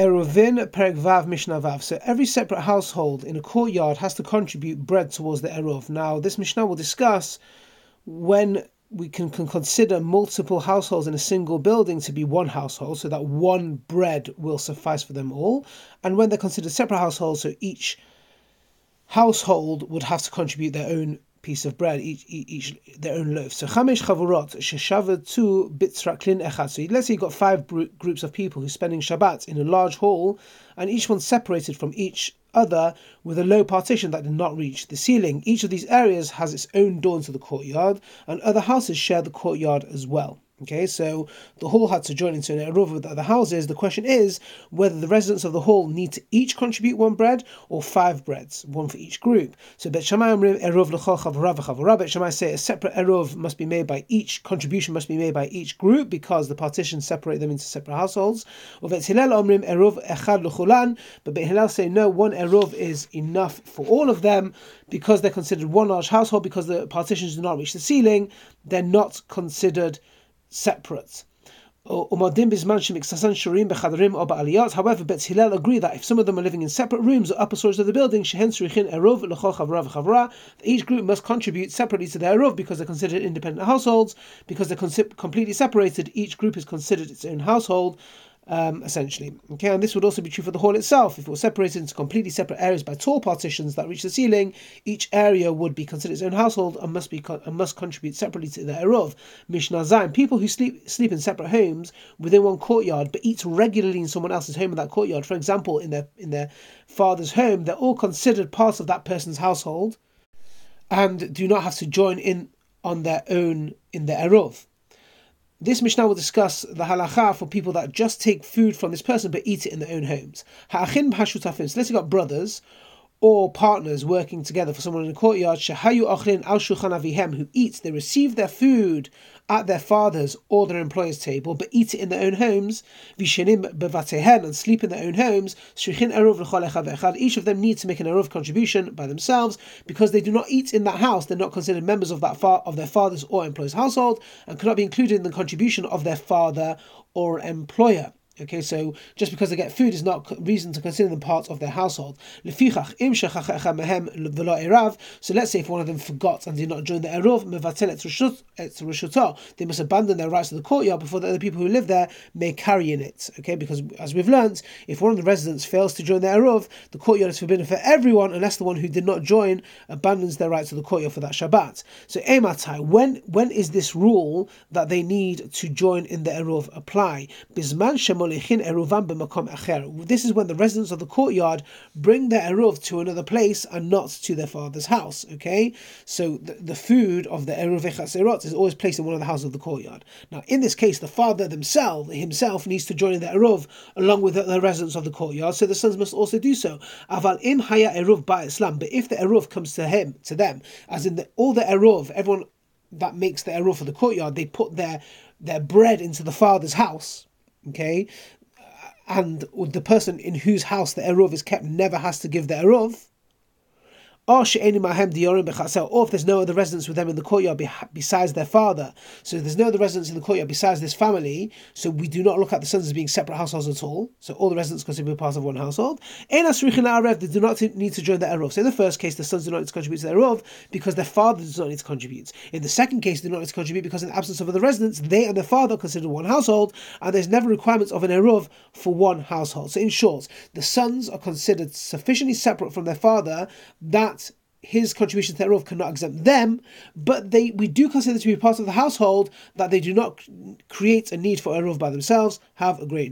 Eruvin Perek Vav Mishnah Vav. So every separate household in a courtyard has to contribute bread towards the Eruv. Now, this Mishnah will discuss when we can, can consider multiple households in a single building to be one household, so that one bread will suffice for them all. And when they're considered separate households, so each household would have to contribute their own piece of bread, each, each their own loaf. So chamesh chavurot sheshavatu bitzraklin echad. So let's say you've got five groups of people who's spending Shabbat in a large hall, and each one separated from each other with a low partition that did not reach the ceiling. Each of these areas has its own door into the courtyard, and other houses share the courtyard as well. Okay, so the hall had to join into an eruv with other houses. The question is whether the residents of the hall need to each contribute one bread or five breads, one for each group. So Bet Shammai eruv l'chol Bet Shammai say a separate eruv must be made by each contribution must be made by each group because the partitions separate them into separate households. Bet Hillel omrim eruv echad l'chulan, but Bet Hillel say no, one eruv is enough for all of them because they're considered one large household because the partitions do not reach the ceiling. They're not considered separate. However, Bet Hillel agree that if some of them are living in separate rooms or upper stories of the building, each group must contribute separately to their Erov because they're considered independent households. Because they're completely separated, each group is considered its own household um, essentially. Okay, and this would also be true for the hall itself. If it was separated into completely separate areas by tall partitions that reach the ceiling, each area would be considered its own household and must be and must contribute separately to the Erov. Mishnah Zayin. People who sleep sleep in separate homes within one courtyard but eat regularly in someone else's home in that courtyard, for example, in their in their father's home, they're all considered part of that person's household and do not have to join in on their own in the Erov. This Mishnah will discuss the halacha for people that just take food from this person but eat it in their own homes. Ha'achin. So let's say got brothers or partners working together for someone in the courtyard, shahayu achlin al shulchan avihem, who eat, they receive their food at their father's or their employer's table, but eat it in their own homes, vishenim bevatehen, and sleep in their own homes, shichin eruv each of them needs to make an eruv contribution by themselves, because they do not eat in that house, they're not considered members of that fa- of their father's or employer's household, and cannot be included in the contribution of their father or employer. Okay, so just because they get food is not reason to consider them part of their household. So let's say if one of them forgot and did not join the Erov, they must abandon their rights to the courtyard before the other people who live there may carry in it. Okay, because as we've learned, if one of the residents fails to join the Erov, the courtyard is forbidden for everyone unless the one who did not join abandons their rights to the courtyard for that Shabbat. So Ematai, when when is this rule that they need to join in the Erov apply? Shemol this is when the residents of the courtyard bring their eruv to another place and not to their father's house. Okay, so the, the food of the eruv echaserot is always placed in one of the houses of the courtyard. Now, in this case, the father themselves himself needs to join in the eruv along with the, the, residents of the courtyard, so the sons must also do so. Aval im haya eruv etzlan, but if the eruv comes to him, to them, as in the, all the eruv, everyone that makes the eruv for the courtyard, they put their their bread into the father's house okay, and the person in whose house the Erov is kept never has to give the Erov, Oh, or if there's no other residents with them in the courtyard besides their father, so there's no other residents in the courtyard besides this family, so we do not look at the sons as being separate households at all. So all the residents consider part of one household. They do not need to join the Erov. So in the first case, the sons do not need to contribute to the Erov because their father does not need to contribute. In the second case, they do not need to contribute because in the absence of other residents, they and their father are considered one household, and there's never requirements of an Erov for one household. So in short, the sons are considered sufficiently separate from their father that his contribution to Eruv cannot exempt them, but they we do consider to be part of the household that they do not create a need for Eruv by themselves. Have a great